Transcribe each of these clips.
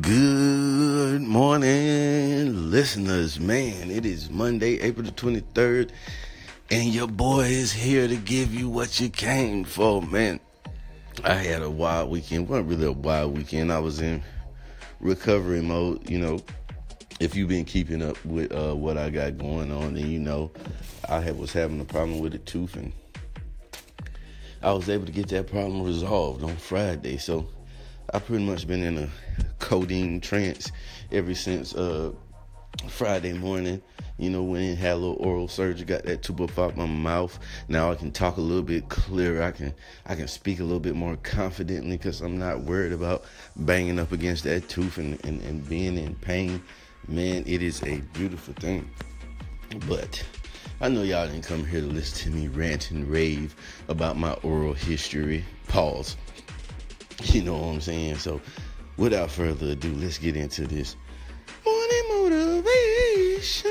Good morning, listeners. Man, it is Monday, April the 23rd, and your boy is here to give you what you came for, man. I had a wild weekend. Wasn't really a wild weekend. I was in recovery mode, you know. If you've been keeping up with uh, what I got going on, then you know I had, was having a problem with a tooth, and I was able to get that problem resolved on Friday. So I've pretty much been in a codeine trance ever since uh, Friday morning. You know, when I had a little oral surgery, got that tube up out my mouth. Now I can talk a little bit clearer. I can I can speak a little bit more confidently because I'm not worried about banging up against that tooth and, and, and being in pain. Man, it is a beautiful thing. But I know y'all didn't come here to listen to me rant and rave about my oral history. Pause. You know what I'm saying? So without further ado, let's get into this morning motivation.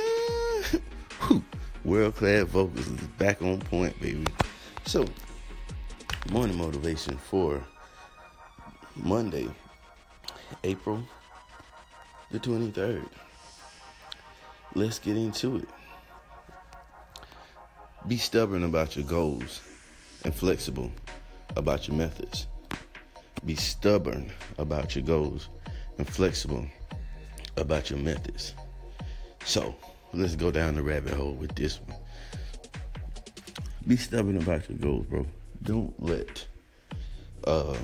World class vocals is back on point, baby. So, morning motivation for Monday, April the 23rd. Let's get into it. Be stubborn about your goals and flexible about your methods. Be stubborn about your goals and flexible about your methods. So, let's go down the rabbit hole with this one. Be stubborn about your goals, bro. Don't let uh,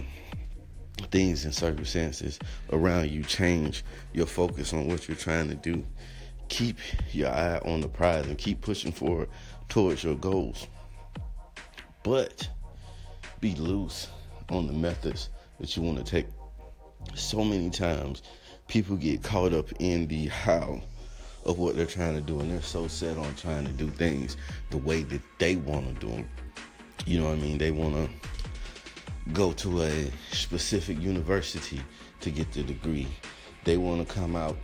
things and circumstances around you change your focus on what you're trying to do. Keep your eye on the prize and keep pushing forward towards your goals. But be loose on the methods that you want to take. So many times, people get caught up in the how of what they're trying to do, and they're so set on trying to do things the way that they want to do them. You know what I mean? They want to go to a specific university to get the degree. They want to come out.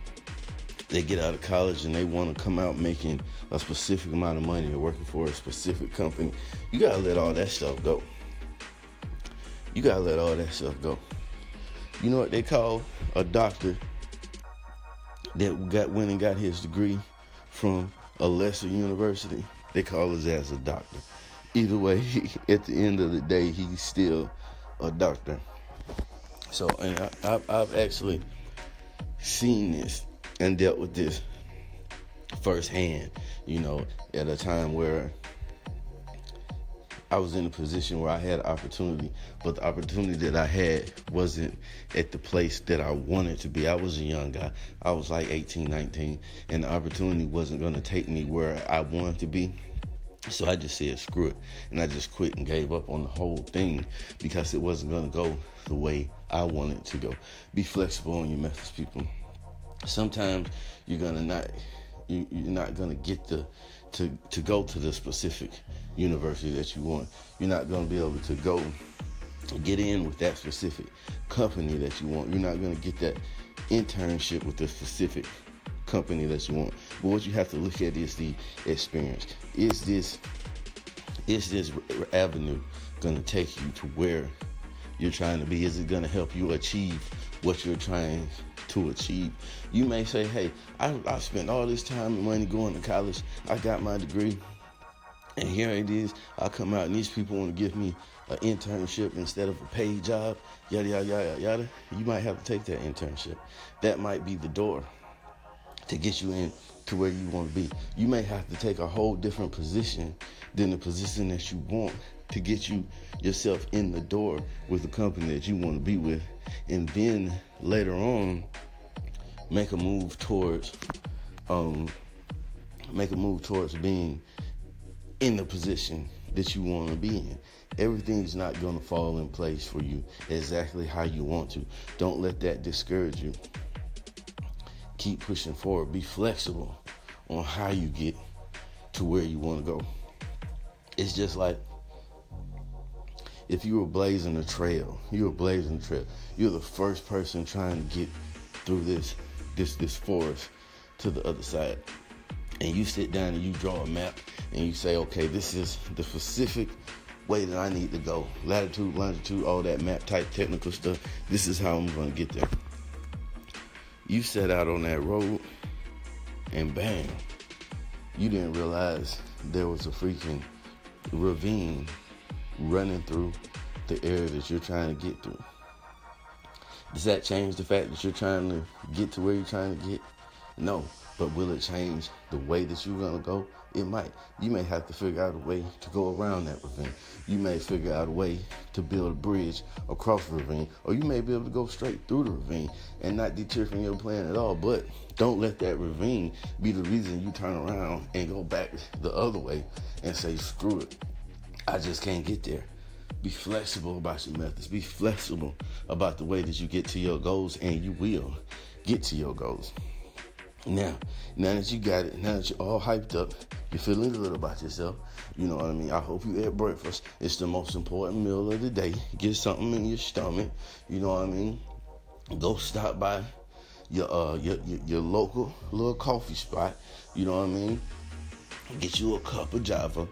They get out of college and they want to come out making a specific amount of money or working for a specific company. You gotta let all that stuff go. You gotta let all that stuff go. You know what they call a doctor that got went and got his degree from a lesser university? They call his ass a doctor. Either way, at the end of the day, he's still a doctor. So, and I, I, I've actually seen this and dealt with this firsthand. You know, at a time where I was in a position where I had opportunity, but the opportunity that I had wasn't at the place that I wanted to be. I was a young guy. I was like 18, 19, and the opportunity wasn't going to take me where I wanted to be. So I just said, screw it. And I just quit and gave up on the whole thing because it wasn't going to go the way I wanted to go. Be flexible on your methods, people. Sometimes you're going to not, you, you're not going to get the, to, to go to the specific university that you want. You're not going to be able to go get in with that specific company that you want. You're not going to get that internship with the specific company that you want. But what you have to look at is the experience. Is this is this avenue going to take you to where you're trying to be? Is it going to help you achieve what you're trying to achieve? You may say, "Hey, I, I spent all this time and money going to college. I got my degree." And here it is. I come out and these people want to give me an internship instead of a paid job. Yada yada yada yada. You might have to take that internship. That might be the door to get you in to where you want to be. You may have to take a whole different position than the position that you want to get you yourself in the door with the company that you want to be with. And then later on, make a move towards um, make a move towards being in the position that you want to be in. Everything's not going to fall in place for you exactly how you want to. Don't let that discourage you. Keep pushing forward. Be flexible on how you get to where you want to go. It's just like if you were blazing a trail, you were blazing a trail. You're the first person trying to get through this this this forest to the other side. And you sit down and you draw a map and you say, okay, this is the specific way that I need to go. Latitude, longitude, all that map type technical stuff. This is how I'm to get there. You set out on that road and bam, you didn't realize there was a freaking ravine running through the area that you're trying to get through. Does that change the fact that you're trying to get to where you're trying to get? No. But will it change the way that you're gonna go? It might. You may have to figure out a way to go around that ravine. You may figure out a way to build a bridge across the ravine, or you may be able to go straight through the ravine and not deter from your plan at all. But don't let that ravine be the reason you turn around and go back the other way and say, screw it. I just can't get there. Be flexible about your methods. Be flexible about the way that you get to your goals, and you will get to your goals. Now, now that you got it, now that you're all hyped up, you're feeling good about yourself. You know what I mean? I hope you ate breakfast. It's the most important meal of the day. Get something in your stomach. You know what I mean? Go stop by your uh your, your, your local little coffee spot. You know what I mean? Get you a cup of Java.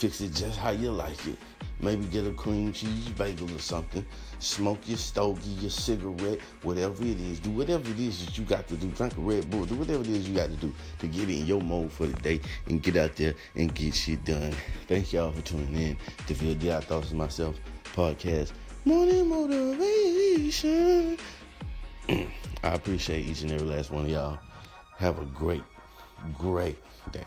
Fix it just how you like it. Maybe get a cream cheese bagel or something. Smoke your stogie, your cigarette, whatever it is. Do whatever it is that you got to do. Drink a Red Bull. Do whatever it is you got to do to get in your mode for the day and get out there and get shit done. Thank y'all for tuning in to Feel the I Thoughts of Myself podcast. Morning motivation. I appreciate each and every last one of y'all. Have a great, great day.